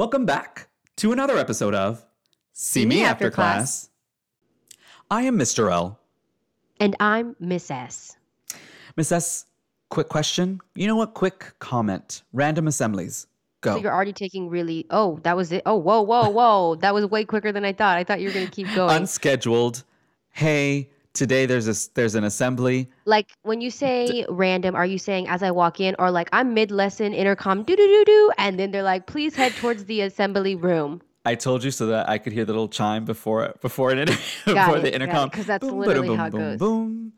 Welcome back to another episode of See Me After Class. I am Mr. L. And I'm Miss S. Miss S, quick question. You know what? Quick comment. Random assemblies. Go. So you're already taking really. Oh, that was it. Oh, whoa, whoa, whoa. that was way quicker than I thought. I thought you were gonna keep going. Unscheduled. Hey, today there's a there's an assembly. like when you say random, are you saying as I walk in, or like I'm mid lesson intercom do do do do, and then they're like, please head towards the assembly room. I told you so that I could hear the little chime before before an inter- Got before it, the intercom. 'cause that's Boom, literally bada, how it boom, goes. Boom.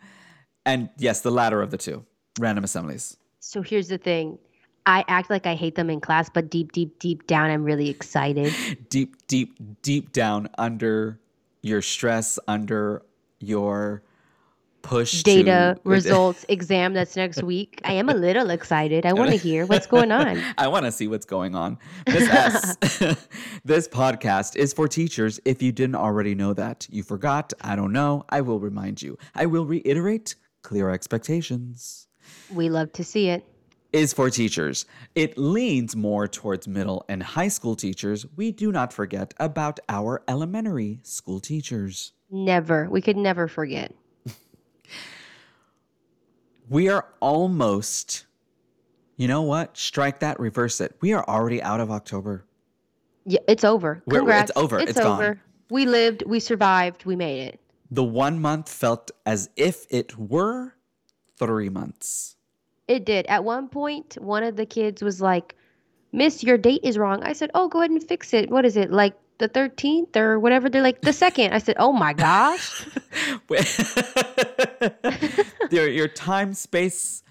And yes, the latter of the two. Random assemblies. So here's the thing. I act like I hate them in class, but deep, deep, deep down, I'm really excited. Deep, deep, deep down under your stress, under your push Data, to, results, exam that's next week. I am a little excited. I want to hear what's going on. I want to see what's going on. Miss uh, S, this podcast is for teachers. If you didn't already know that, you forgot, I don't know, I will remind you. I will reiterate clear expectations. We love to see it. Is for teachers. It leans more towards middle and high school teachers. We do not forget about our elementary school teachers. Never. We could never forget. We are almost, you know what? Strike that, reverse it. We are already out of October. Yeah, it's over. We're- Congrats. it's over. It's, It's gone. over. We lived. We survived. We made it. The one month felt as if it were three months. It did. At one point, one of the kids was like, Miss, your date is wrong. I said, Oh, go ahead and fix it. What is it? Like the 13th or whatever? They're like, The second. I said, Oh my gosh. your, your time space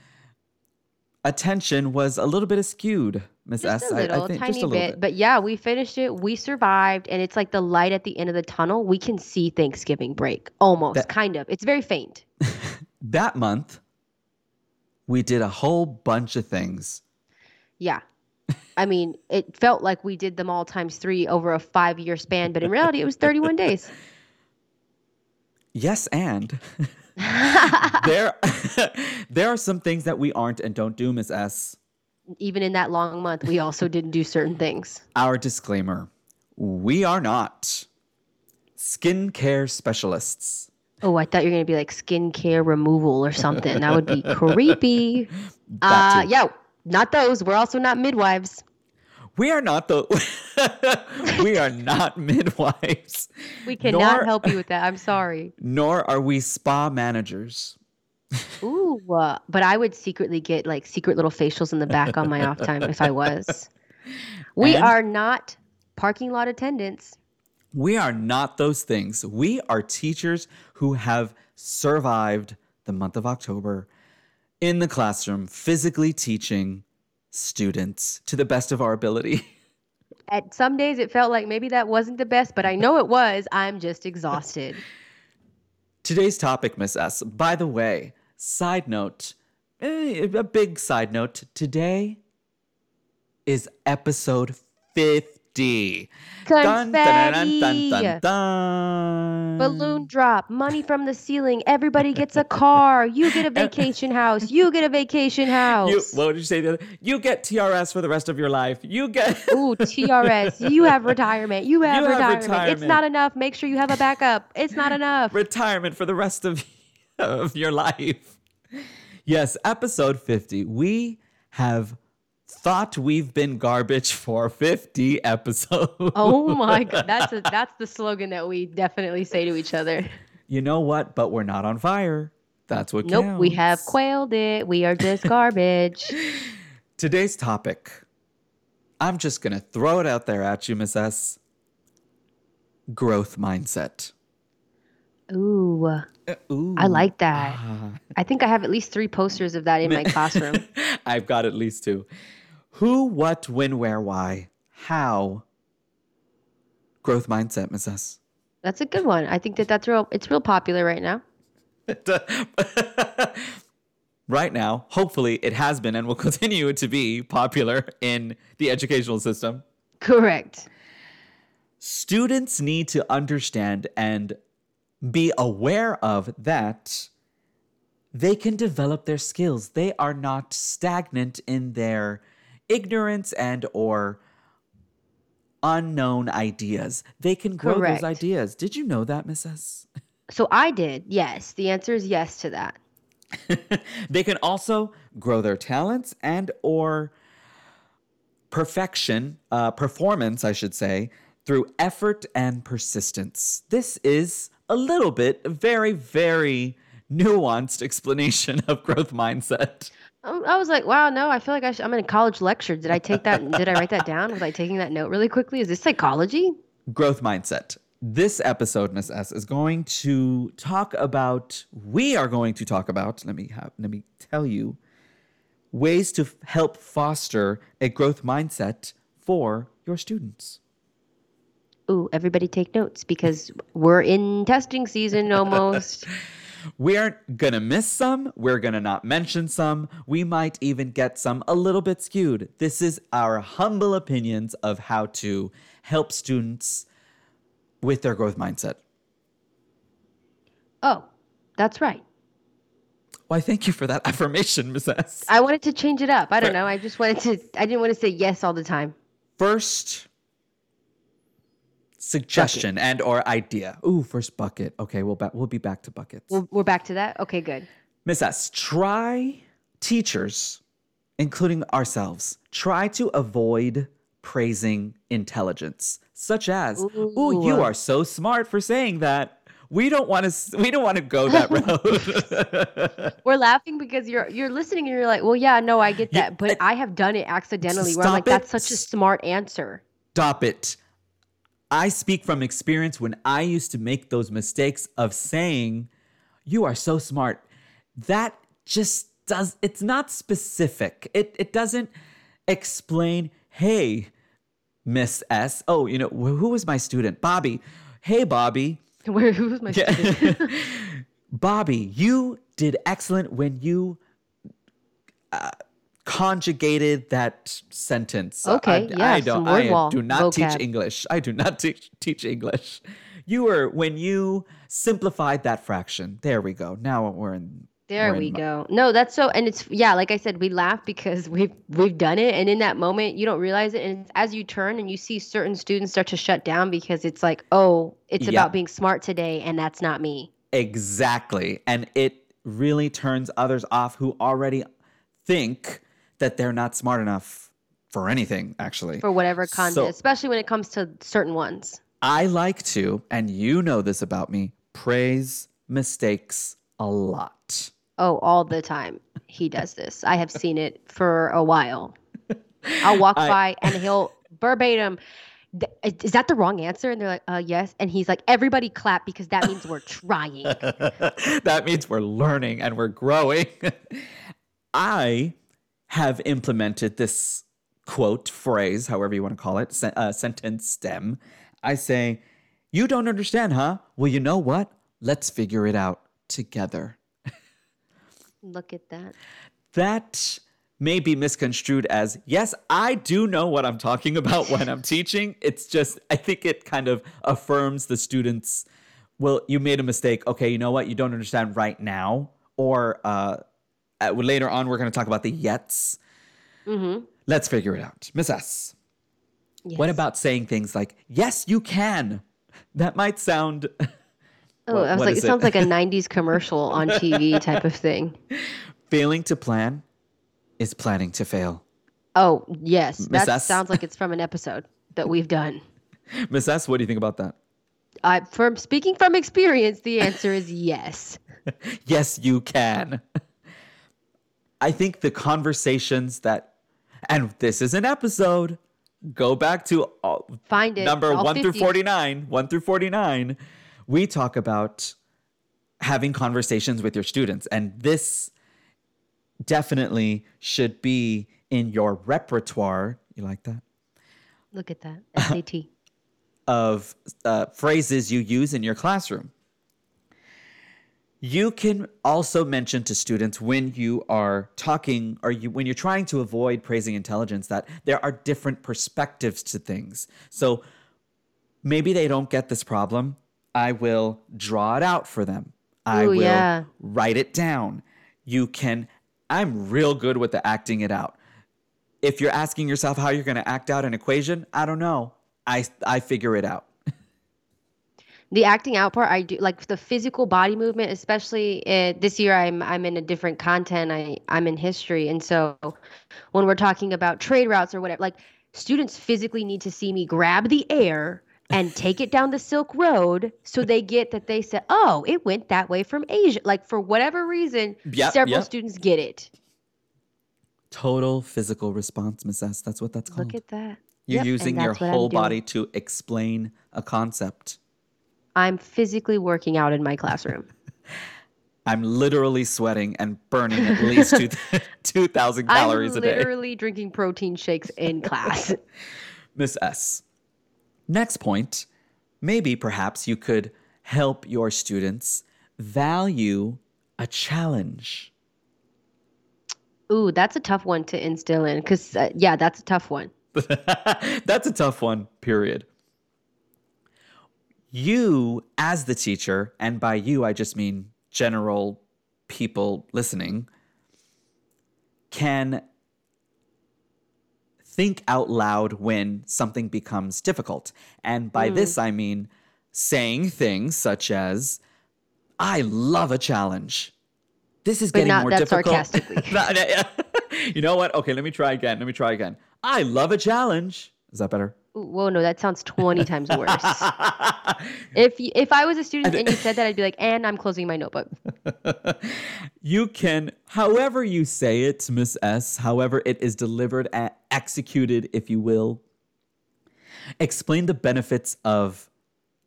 attention was a little bit askewed, Miss S. a I- I little, think tiny just a little bit. But yeah, we finished it. We survived. And it's like the light at the end of the tunnel. We can see Thanksgiving break almost, That- kind of. It's very faint. that month, we did a whole bunch of things. Yeah. I mean, it felt like we did them all times three over a five year span, but in reality, it was 31 days. Yes, and there, there are some things that we aren't and don't do, Miss S. Even in that long month, we also didn't do certain things. Our disclaimer we are not skincare specialists. Oh, I thought you were going to be like skincare removal or something. That would be creepy. Uh, yeah, not those. We're also not midwives. We are not the we are not midwives, We cannot Nor- help you with that. I'm sorry. nor are we spa managers. Ooh, uh, but I would secretly get like secret little facials in the back on my off time if I was. We And- are not parking lot attendants. We are not those things. We are teachers who have survived the month of October in the classroom, physically teaching students to the best of our ability. At some days, it felt like maybe that wasn't the best, but I know it was. I'm just exhausted. Today's topic, Miss S. By the way, side note, eh, a big side note. Today is episode 50. Dun, dun, dun, dun. Balloon drop, money from the ceiling. Everybody gets a car. You get a vacation house. You get a vacation house. You, what would you say? The other? You get TRS for the rest of your life. You get. Ooh, TRS. You have retirement. You have, You have retirement. It's not enough. Make sure you have a backup. It's not enough. retirement for the rest of, of your life. Yes, episode 50. We have thought we've been garbage for 50 episodes. Oh my god, that's a, that's the slogan that we definitely say to each other. You know what? But we're not on fire. That's what Nope, we have quailed it. We are just garbage. Today's topic. I'm just going to throw it out there at you, Miss S. Growth mindset. Ooh, Uh, Ooh. I like that. Ah. I think I have at least three posters of that in my classroom. I've got at least two. Who, what, when, where, why, how. Growth mindset, Miss S. That's a good one. I think that that's real. It's real popular right now. right now, hopefully, it has been and will continue to be popular in the educational system. Correct. Students need to understand and be aware of that they can develop their skills. They are not stagnant in their ignorance and or unknown ideas. They can grow Correct. those ideas. Did you know that, Miss S? So I did. Yes. The answer is yes to that. they can also grow their talents and or perfection, uh, performance, I should say, through effort and persistence. This is a little bit, very, very nuanced explanation of growth mindset. Um, I was like, wow, no, I feel like I I'm in a college lecture. Did I take that? did I write that down? Was I taking that note really quickly? Is this psychology? Growth mindset. This episode, Miss S, is going to talk about. We are going to talk about. Let me have. Let me tell you ways to f- help foster a growth mindset for your students. Ooh, everybody take notes because we're in testing season almost. We aren't gonna miss some. We're gonna not mention some. We might even get some a little bit skewed. This is our humble opinions of how to help students with their growth mindset. oh, that's right. Why, thank you for that affirmation, Miss S. I wanted to change it up. I don't know. I just wanted to, I didn't want to say yes all the time. First suggestion and or idea. Ooh, first bucket. Okay, we'll ba- we'll be back to buckets. We're, we're back to that. Okay, good. Miss S, try teachers, including ourselves, try to avoid praising intelligence, such as, "Ooh, you are so smart for saying that." We don't want to. We don't want to go that road. We're laughing because you're you're listening and you're like, well, yeah, no, I get that, but I have done it accidentally. Where I'm like, it. that's such a smart answer. Stop it. I speak from experience when I used to make those mistakes of saying, "You are so smart." That just does. It's not specific. It it doesn't explain. Hey, Miss S. Oh, you know wh- who was my student? Bobby. Hey, Bobby. Where who was my student? Bobby, you did excellent when you uh, conjugated that sentence. Okay, I, yeah, I don't. I do not teach. English. I do not teach teach English. You were when you simplified that fraction. There we go. Now we're in. There we're we in- go. No, that's so, and it's yeah, like I said, we laugh because we've we've done it, and in that moment, you don't realize it, and it's as you turn and you see certain students start to shut down because it's like, oh, it's Yep. about being smart today, and that's not me. Exactly, and it really turns others off who already think that they're not smart enough for anything. Actually, for whatever content, So- especially when it comes to certain ones. I like to, and you know this about me, praise mistakes a lot. Oh, all the time he does this. I have seen it for a while. I'll walk I- by and he'll verbatim. Is that the wrong answer? And they're like, uh, yes. And he's like, everybody clap because that means we're trying. that means we're learning and we're growing. I have implemented this quote, phrase, however you want to call it, sen- uh, sentence stem. I say, You don't understand, huh? Well, you know what? Let's figure it out together. Look at that. that may be misconstrued as yes i do know what i'm talking about when i'm teaching it's just i think it kind of affirms the students well you made a mistake okay you know what you don't understand right now or uh, uh, later on we're going to talk about the yets Mm-hmm. let's figure it out miss s Yes. what about saying things like yes you can that might sound Oh, I was like, it sounds like a 90s commercial on TV type of thing. failing to plan is planning to fail Oh, yes. Miss That S? sounds like it's from an episode that we've done. miss s what do you think about that I, from speaking from experience, the answer is yes. yes, you can. I think the conversations that, and this is an episode, go back to uh, Find it. number all 1 through 49. 1 through 49. We talk about having conversations with your students. And this definitely should be in your repertoire. You like that? Look at that. SAT. of uh, phrases you use in your classroom. You can also mention to students when you are talking or you, when you're trying to avoid praising intelligence that there are different perspectives to things. So maybe they don't get this problem. I will draw it out for them. I Ooh, will yeah. write it down. You can, I'm real good with the acting it out. If you're asking yourself how you're going to act out an equation, I don't know. I I figure it out. The acting out part i do like the physical body movement especially uh, this year i'm i'm in a different content i i'm in history and so when we're talking about trade routes or whatever like students physically need to see me grab the air and take it down the silk road so they get that they said oh it went that way from asia like for whatever reason Yep, several yep. students get it Total physical response, Miss S. That's what that's called. look at that You're Yep, using your that's what I'm whole body to explain a concept. I'm physically working out in my classroom I'm literally sweating and burning at least two, 2,000 calories a day. i'm literally drinking protein shakes in class Miss S. Next point, maybe perhaps you could help your students value a challenge. Ooh, that's a tough one to instill in because, uh, yeah, that's a tough one. That's a tough one, period. You, as the teacher, and by you, I just mean general people listening, can think out loud when something becomes difficult. And by hmm. this, I mean saying things such as, I love a challenge. This is But getting not more that difficult. sarcastically. Not- you know what? Okay, let me try again. Let me try again. I love a challenge. Is that better? Whoa, no, that sounds 20 times worse. if y- if I was a student and you said that, I'd be like, and I'm closing my notebook. you can, however you say it, Miss S, however it is delivered and executed, if you will, explain the benefits of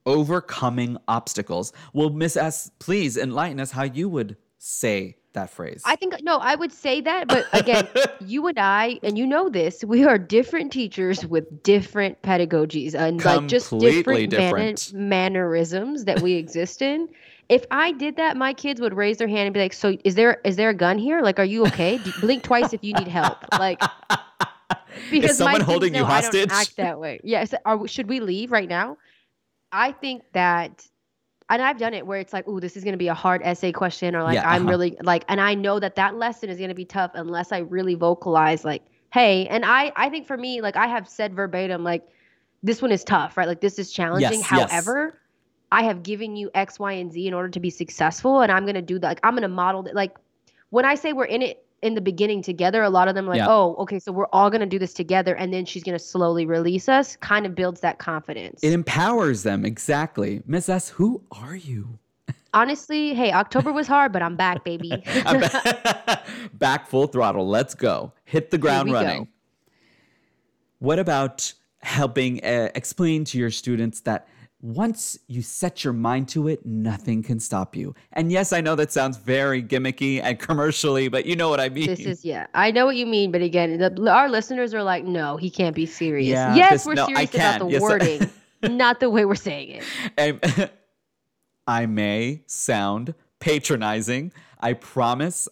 overcoming obstacles. Well, Miss S, please enlighten us how you would say that phrase. I think no, I would say that, but again, you and I, and you know this, we are different teachers with different pedagogies and like just Completely different, different. mannerisms that we exist in. If I did that, my kids would raise their hand and be like, "So is there is there a gun here? Like, are you okay? Blink twice if you need help." Like, because someone my kids holding you know I hostage? don't act that way. Yes. Are we- should we leave right now? I think that, and I've done it where it's like, "Ooh, this is going to be a hard essay question," or like, Yeah, "I'm uh-huh. really like," and I know that that lesson is going to be tough unless I really vocalize, like, "Hey," and I I think for me, like, I have said verbatim, like, "This one is tough, right? Like, this is challenging." Yes, yes. However. I have given you X, Y, and Z in order to be successful, and I'm gonna do that. Like, I'm gonna model it. Like, when I say we're in it in the beginning together, a lot of them are like, Yeah. oh, okay, so we're all gonna do this together, and then she's gonna slowly release us. Kind of builds that confidence. it empowers them, exactly. Miss S, who are you? Honestly, hey, October was hard, but I'm back, baby. I'm ba- back full throttle. Let's go. Hit the ground we go. running. What about helping uh, explain to your students that once you set your mind to it, nothing can stop you? And yes, I know that sounds very gimmicky and commercially, but you know what I mean. this is yeah. I know what you mean, but again, the, our listeners are like, no, he can't be serious. Yeah, yes, this- we're no, serious about the Yes, wording, not the way we're saying it. I, I may sound patronizing. I promise.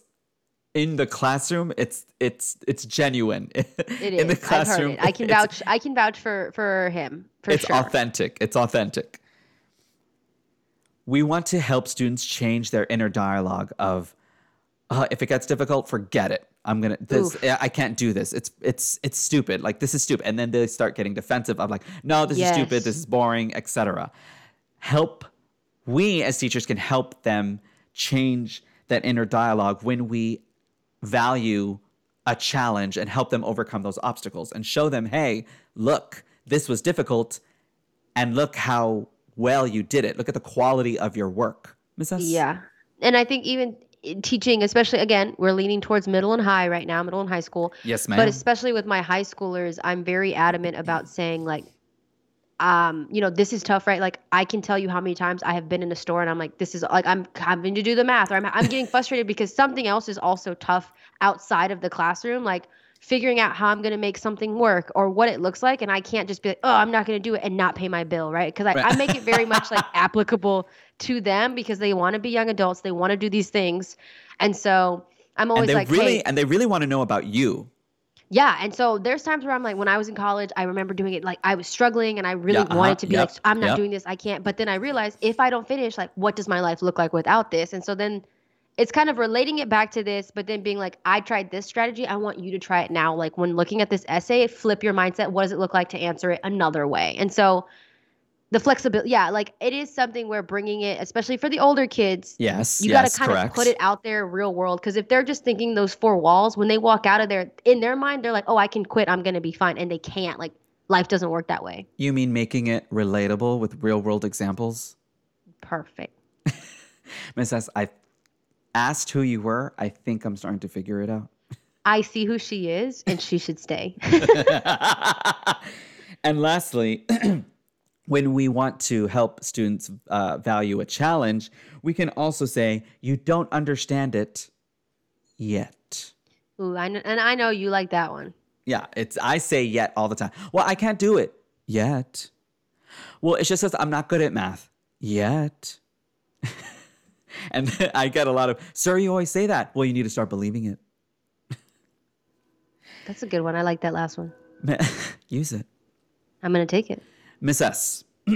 In the classroom, it's it's it's genuine. It In the is. I've heard classroom, it. I can vouch. I can vouch for for him for it's sure. authentic. It's authentic. We want to help students change their inner dialogue of, uh, if it gets difficult, forget it. I'm gonna this. Oof. I can't do this. It's it's it's stupid. Like this is stupid, and then they start getting defensive. of like, no, this is stupid. This is boring, etc. Help. We as teachers can help them change that inner dialogue when we value a challenge and help them overcome those obstacles and show them, hey, look, this was difficult, and look how well you did it. Look at the quality of your work. Miss S? Yeah. And I think even teaching, especially again, we're leaning towards middle and high right now, middle and high school. Yes, ma'am. But especially with my high schoolers, I'm very adamant about saying like, um, you know, this is tough, right? Like I can tell you how many times I have been in a store and I'm like, this is like I'm having to do the math or I'm I'm getting frustrated because something else is also tough outside of the classroom, like figuring out how I'm gonna make something work or what it looks like, and I can't just be like, oh, I'm not gonna do it and not pay my bill, right? Because I, Right. I make it very much like applicable to them because they want to be young adults, they want to do these things, and so I'm and always they like, really hey, and they really want to know about you. Yeah, and so there's times where I'm like, when I was in college, I remember doing it like I was struggling and I really Yeah, uh-huh, wanted to be yep, like, I'm not yep. doing this, I can't. But then I realized if I don't finish, like, what does my life look like without this? And so then it's kind of relating it back to this, but then being like, I tried this strategy. I want you to try it now. Like when looking at this essay, flip your mindset. What does it look like to answer it another way? And so the flexibility, yeah, like it is something where bringing it, especially for the older kids. Yes. You yes, got to kind correct. of put it out there real world. Cause if they're just thinking those four walls, when they walk out of there, in their mind, they're like, oh, I can quit. I'm going to be fine. And they can't. Like life doesn't work that way. You mean making it relatable with real world examples? Perfect. Miss S, I asked who you were. I think I'm starting to figure it out. I see who she is and she should stay. and lastly, when we want to help students uh, value a challenge, we can also say, You don't understand it yet. Ooh, I kn- and I know you like that one. Yeah, it's I say yet all the time. Well, I can't do it yet. Well, it's just because I'm not good at math yet. and I get a lot of, sir, you always say that. Well, you need to start believing it. That's a good one. I like that last one. Use it. I'm going to take it. Miss S,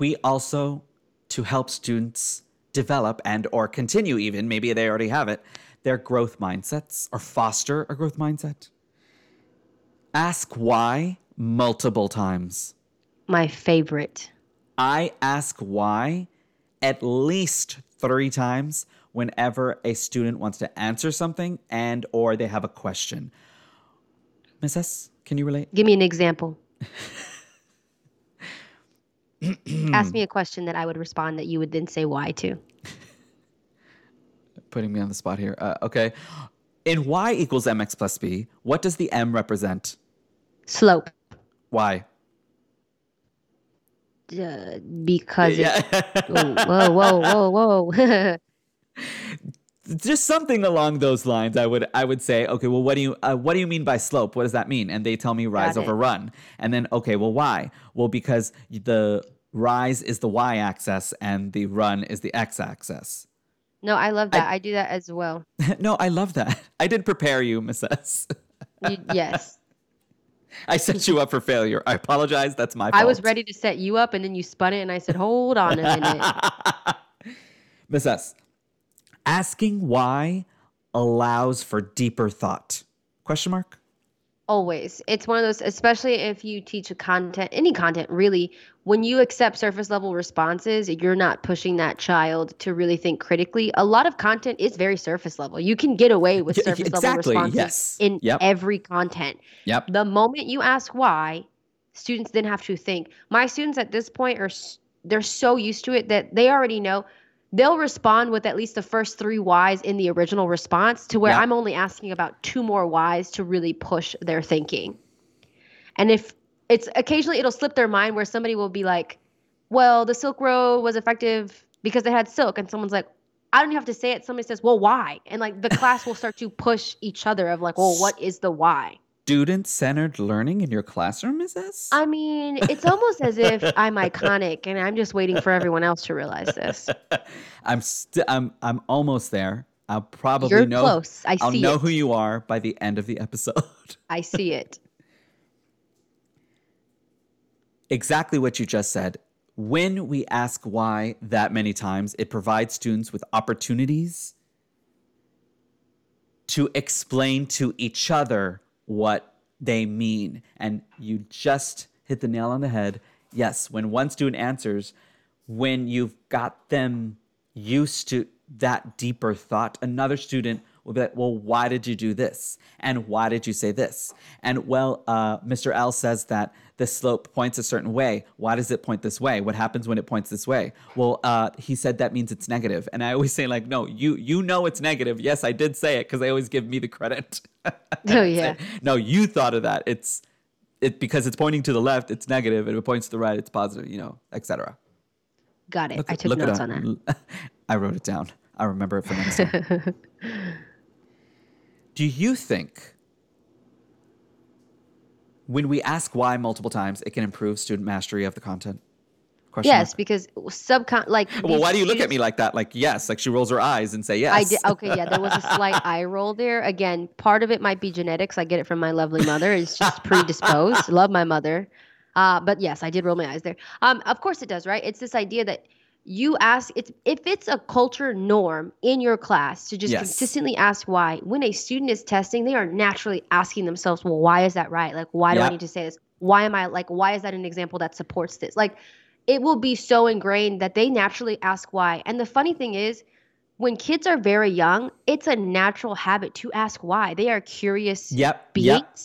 we also, to help students develop and or continue even, maybe they already have it, their growth mindsets or foster a growth mindset. Ask why multiple times. My favorite. I ask why at least three times whenever a student wants to answer something and or they have a question. Miss S, can you relate? Give me an example. Ask me a question that I would respond that you would then say why to. Putting me on the spot here. Uh, okay. In y equals mx plus b, what does the m represent? Slope. Why? Uh, because Yeah. it, whoa, whoa, whoa, whoa, whoa. Just something along those lines. I would I would say, okay, well, what do you uh, what do you mean by slope? What does that mean? And they tell me rise over run. And then okay, well, why? Well, because the rise is the y axis and the run is the x axis. no, I love that. I, do that as well. no, I love that. I did prepare you, Miss S. You, yes. I set you up for failure. I apologize. That's my fault. I was ready to set you up and then you spun it and I said, hold on a minute. Miss S, asking why allows for deeper thought. Question mark? Always. It's one of those, especially if you teach a content, any content really, when you accept surface level responses, you're not pushing that child to really think critically. A lot of content is very surface level. You can get away with surface exactly, level responses yes. in Yep. every content. Yep. The moment you ask why, students then have to think. My students at this point are they're so used to it that they already know they'll respond with at least the first three whys in the original response to where Yep. I'm only asking about two more whys to really push their thinking. And if it's occasionally it'll slip their mind where somebody will be like, "Well, the Silk Road was effective because they had silk," and someone's like, "I don't even have to say it." Somebody says, "Well, why?" And like the class will start to push each other of like, "Well, what is the why?" Student centered learning in your classroom, is this? I mean, it's almost as if I'm iconic and I'm just waiting for everyone else to realize this. I'm st- I'm I'm almost there. I'll probably You're know close. I I'll see know it. who you are by the end of the episode. I see it. exactly what you just said. When we ask why that many times, it provides students with opportunities to explain to each other what they mean. And you just hit the nail on the head. Yes, when one student answers, when you've got them used to that deeper thought, another student will be like, well, why did you do this? And why did you say this? And well, uh, Mr. L says that the slope points a certain way. Why does it point this way? What happens when it points this way? Well, uh, he said that means it's negative. And I always say like, no, you you know it's negative. Yes, I did say it because they always give me the credit. Oh yeah. no, you thought of that. It's it because it's pointing to the left, it's negative, and if it points to the right, it's positive. You know, etc. Got it. Look- I took notes on that. I wrote it down. I remember it for next time. Do you think when we ask why multiple times, it can improve student mastery of the content? Question Yes, mark. because subcon like Well, why do you look at me like that? Like yes, like she rolls her eyes and say yes. I did okay, yeah, there was a slight eye roll there. Again, part of it might be genetics. I get it from my lovely mother. It's just predisposed. Love my mother. Uh, but yes, I did roll my eyes there. Um, of course it does, right? It's this idea that you ask it's if it's a culture norm in your class to just Yes. consistently ask why when a student is testing they are naturally asking themselves well why is that right like why do i need to say this why am i like why is that an example that supports this like it will be so ingrained that they naturally ask why and the funny thing is when kids are very young it's a natural habit to ask why they are curious Yep. Yep.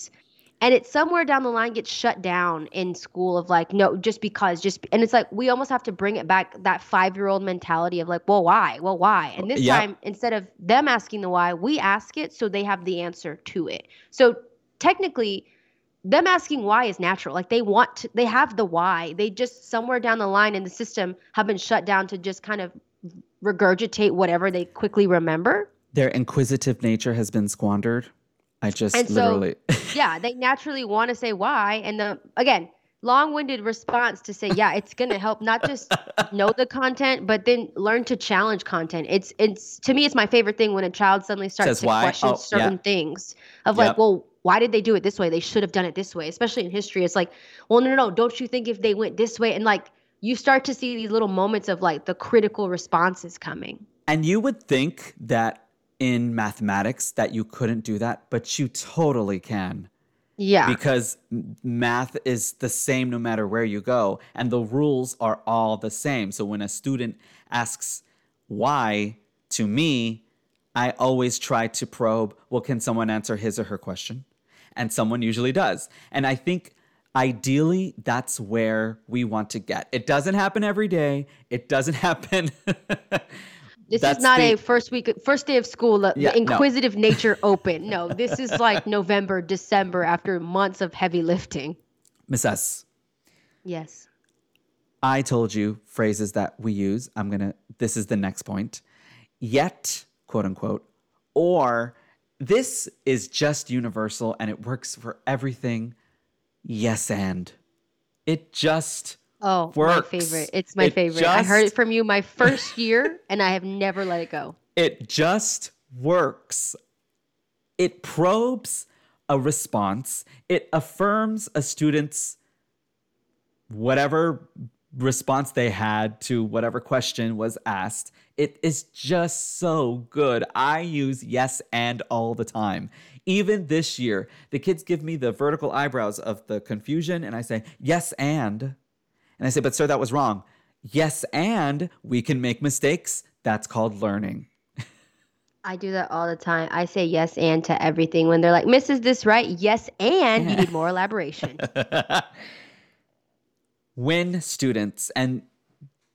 And it's somewhere down the line gets shut down in school of like no just because just and it's like we almost have to bring it back that five year old mentality of like well why well why? And this Yep. time instead of them asking the why we ask it so they have the answer to it. So technically them asking why is natural. Like they want to they have the why. They just somewhere down the line in the system have been shut down to just kind of regurgitate whatever they quickly remember. Their inquisitive nature has been squandered. I just And so- literally. yeah, they naturally want to say why. And the again, long-winded response to say, yeah, it's gonna help not just know the content, but then learn to challenge content. It's it's to me, it's my favorite thing when a child suddenly starts Says to why? question Oh, yeah. certain things of Yep. like, well, why did they do it this way? They should have done it this way, especially in history. It's like, well, no, no, no, don't you think if they went this way and like you start to see these little moments of like the critical responses coming. And you would think that in mathematics that you couldn't do that, but you totally can. Yeah. because math is the same no matter where you go and the rules are all the same. So when a student asks why to me i always try to probe well can someone answer his or her question? And someone usually does. And i think ideally that's where we want to get. It doesn't happen every day. It doesn't happen This That's is not the- a first week, first day of school, the, Yeah, the no. inquisitive nature open. No, this is like November, December after months of heavy lifting. miss s Yes. I told you phrases that we use. I'm going to, this is the next point. Yet, quote unquote, or this is just universal and it works for everything. Yes, and it just, Oh, Works. my favorite. It's my It favorite. I heard it from you my first year, and I have never let it go. it just works. It probes a response, it affirms a student's whatever response they had to whatever question was asked. It is just so good. I use yes and all the time. Even this year, the kids give me the vertical eyebrows of the confusion, and I say, yes, and. And I say, but sir, that was wrong. Yes, and we can make mistakes. That's called learning. I do that all the time. I say yes and to everything when they're like, Miss, is this right? Yes, and you need more elaboration. when students and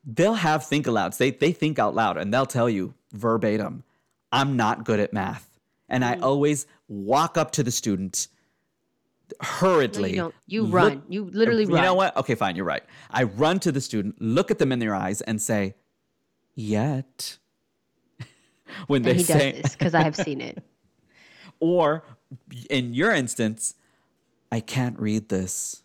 they'll have think alouds they, they think out loud and they'll tell you verbatim i'm not good at math and i mm. always walk up to the student No, hurriedly you don't. You look- run. You literally you run. You know what okay fine you're right i run to the student look at them in their eyes and say yet when they And he does say this because I have seen it. or in your instance i can't read this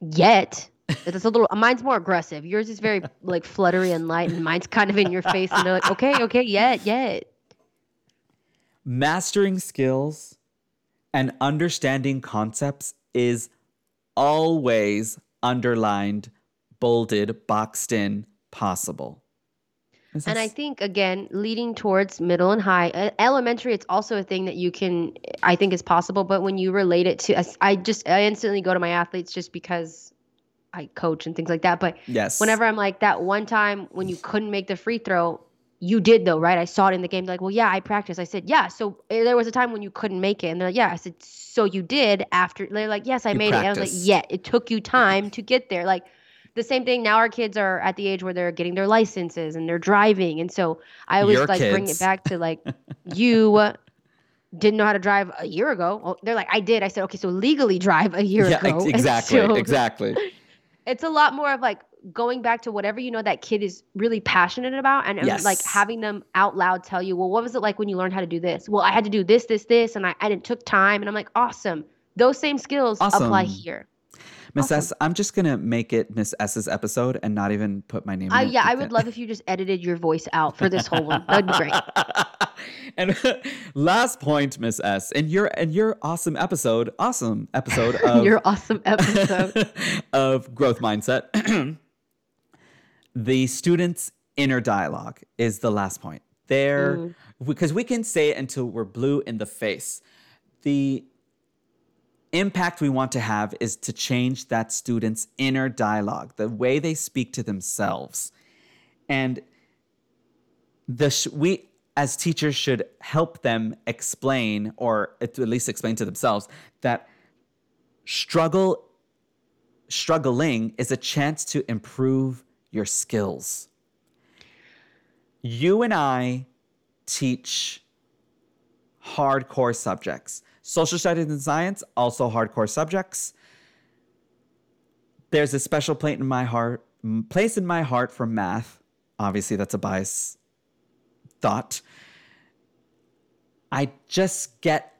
Yet. It's a little mine's more aggressive. Yours is very like fluttery and light, and mine's kind of in your face. And they're like, okay, okay, yet, yet. mastering skills and understanding concepts is always underlined, bolded, boxed in, possible. Is And I think again, leading towards middle and high, uh, elementary, it's also a thing that you can, I think, is possible. But when you relate it to, I just, I instantly go to my athletes just because I coach and things like that. But yes. whenever I'm like that one time when you couldn't make the free throw, you did though, right? I saw it in the game. They're like, well, yeah, I practiced. I said, yeah. So uh, there was a time when you couldn't make it, and they're like, yeah. I said, so you did after. They're like, yes, I You made it. And I was like, yeah, it took you time to get there. Like the same thing. Now our kids are at the age where they're getting their licenses and they're driving, and so I always Your like bring it back to like you. Didn't know how to drive a year ago. Oh, they're like, I did. I said, okay, so legally drive a year yeah, ago. ex- exactly, so- exactly. it's a lot more of like going back to whatever you know that kid is really passionate about and, and, like having them out loud tell you well what was it like when you learned how to do this? Well i had to do this this this and i and it took time. And i'm like awesome. Those same skills apply here. Miss Awesome. S, I'm just gonna make it Miss S's episode and not even put my name. In yeah i would love if you just edited your voice out for this whole one. That'd be great. And last point, Miss S, in your in your awesome episode, awesome episode of your awesome episode. of growth mindset. the students' inner dialogue is the last point. There, mm. because we can say it until we're blue in the face. The impact we want to have is to change that student's inner dialogue, the way they speak to themselves. And the sh- we as teachers should help them explain or at least explain to themselves that struggle struggling is a chance to improve your skills. You and I teach hardcore subjects. Social studies and science, also hardcore subjects. There's a special place in my heart, place in my heart for math. Obviously, that's a bias thought. I just get,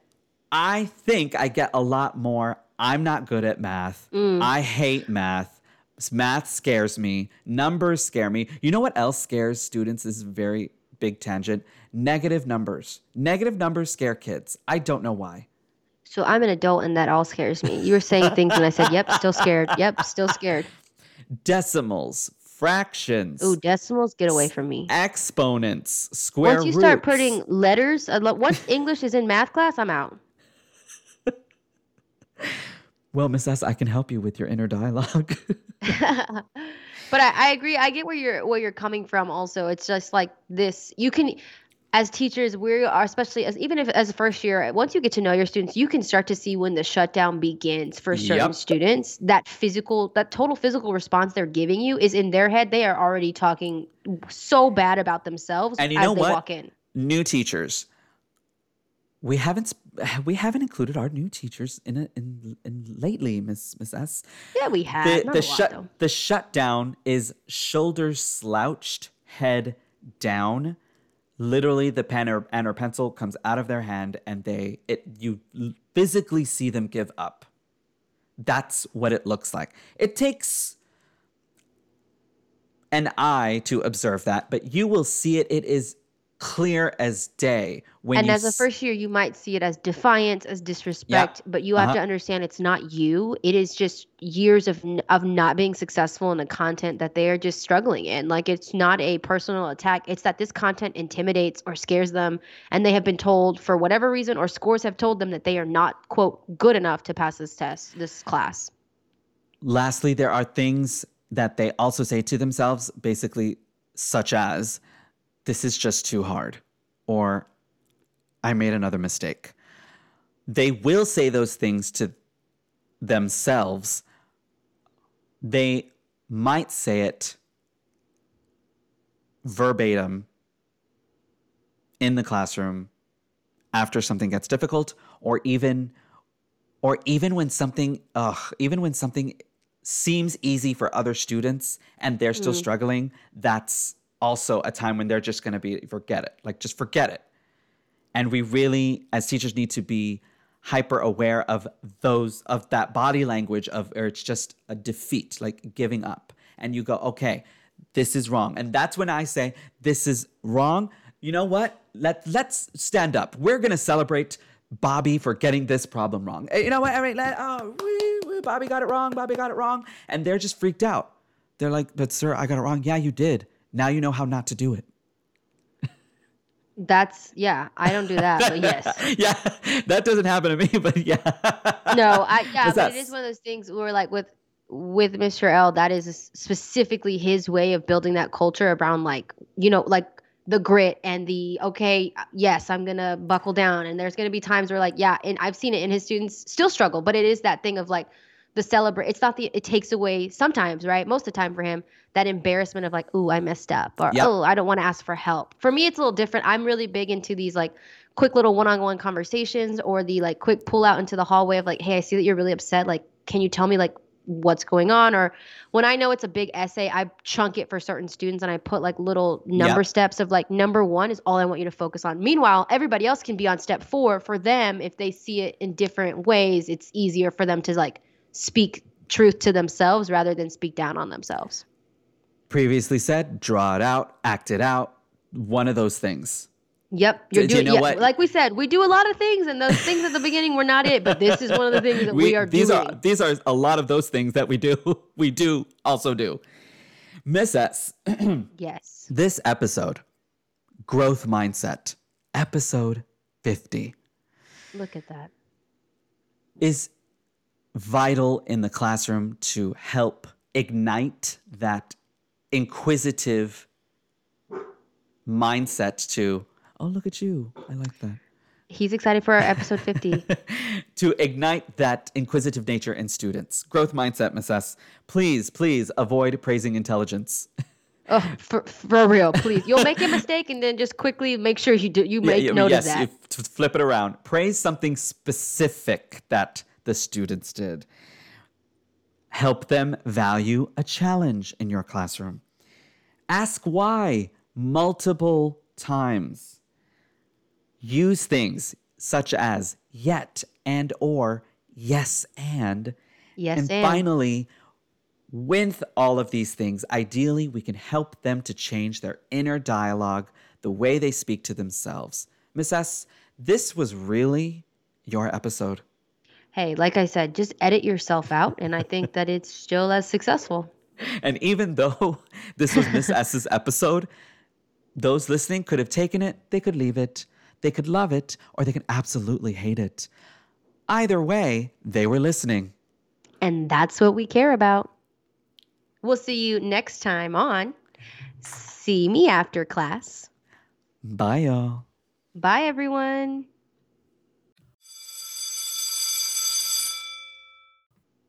I think I get a lot more. I'm not good at math. Mm. I hate math. Math scares me. Numbers scare me. You know what else scares students? This is a very big tangent. Negative numbers. Negative numbers scare kids. I don't know why. So I'm an adult and that all scares me. You were saying things and I said, "Yep, still scared. Yep, still scared." Decimals, fractions, Ooh, decimals, get away from me. exponents, square Once you start putting letters, once English is in math class, I'm out. Well, Miss S, I can help you with your inner dialogue. but I, I agree. I get where you're where you're coming from. Also, it's just like this. You can, as teachers, we are especially as even if as a first year. Once you get to know your students, you can start to see when the shutdown begins for certain Yep. students. That physical, that total physical response they're giving you is in their head. They are already talking so bad about themselves And you as know they what? walk in. new teachers. We haven't we haven't included our new teachers in a, in in lately, Miss Miss S. Yeah, we have the not the lot, shut though. the shutdown is shoulders slouched, head down. Literally, the pen or, and or pencil comes out of their hand, and they it you physically see them give up. That's what it looks like. It takes an eye to observe that, but you will see it. It is clear as day when and as a first year, you might see it as defiance, as disrespect, but you have Uh-huh. to understand it's not you. It is just years of of not being successful in the content that they are just struggling in. Like it's not a personal attack. It's that this content intimidates or scares them, and they have been told for whatever reason, or scores have told them that they are not quote good enough to pass this test, this class. Lastly, there are things that they also say to themselves, basically, such as, this is just too hard, or I made another mistake. They will say those things to themselves. They might say it verbatim in the classroom after something gets difficult, or even or even when something ugh, even when something seems easy for other students and they're still mm. struggling, that's also a time when they're just going to be forget it. Like just forget it. And we really as teachers need to be hyper aware of those of that body language of or it's just a defeat, like giving up. And you go, "Okay, this is wrong." And that's when I say, "This is wrong." You know what? Let let's stand up. We're going to celebrate Bobby for getting this problem wrong. Eh, You know what? I mean, let, oh, woo, woo, Bobby got it wrong. Bobby got it wrong. And they're just freaked out. They're like, but sir, I got it wrong. Yeah, you did. Now you know how not to do it. That's yeah. I don't do that, but yes. yeah, that doesn't happen to me, but yeah. no, I yeah, What's but that? it is one of those things where like with with Mr. L, that is specifically his way of building that culture around like you know like the grit and the okay, yes, I'm gonna buckle down, and there's gonna be times where like yeah, and I've seen it in his students still struggle, but it is that thing of like the celebrate. It's not the it takes away sometimes right most of the time for him that embarrassment of like ooh I messed up or Yep. oh I don't want to ask for help. For me, it's a little different. I'm really big into these like quick little one-on-one conversations or the like quick pull out into the hallway of like hey i see that you're really upset like can you tell me like what's going on or when i know it's a big essay i chunk it for certain students and i put like little number Yep. steps of like number one is all i want you to focus on meanwhile everybody else can be on step four for them if they see it in different ways it's easier for them to like speak truth to themselves rather than speak down on themselves Previously said, draw it out, act it out. One of those things. Yep, you're Do you doing. know yeah, what? like we said, we do a lot of things, and those things at the beginning were not it. But this is one of the things that we, are these doing. are these are a lot of those things that we do. We do also do. Miss S, Yes. this episode, Growth Mindset, episode 50, Look at that. is vital in the classroom to help ignite that inquisitive mindset to, oh, look at you. I like that. He's excited for our episode 50. to ignite that inquisitive nature in students. Growth mindset, Miss S. Please, please avoid praising intelligence. oh, for, for real, please. You'll make a mistake and then just quickly make sure you do you make Yeah, note yes, of that. f- flip it around. Praise something specific that the students did. Help them value a challenge in your classroom. Ask why multiple times. Use things such as yet and or yes and. Yes, and and. finally, with all of these things, ideally, we can help them to change their inner dialogue, the way they speak to themselves. Miss S, this was really your episode. Hey, like I said, just edit yourself out, and I think that it's still as successful. And even though this was Miss S's episode, those listening could have taken it, they could leave it, they could love it, or they could absolutely hate it. Either way, they were listening. And that's what we care about. We'll see you next time on See Me After Class. Bye, y'all. Bye, everyone.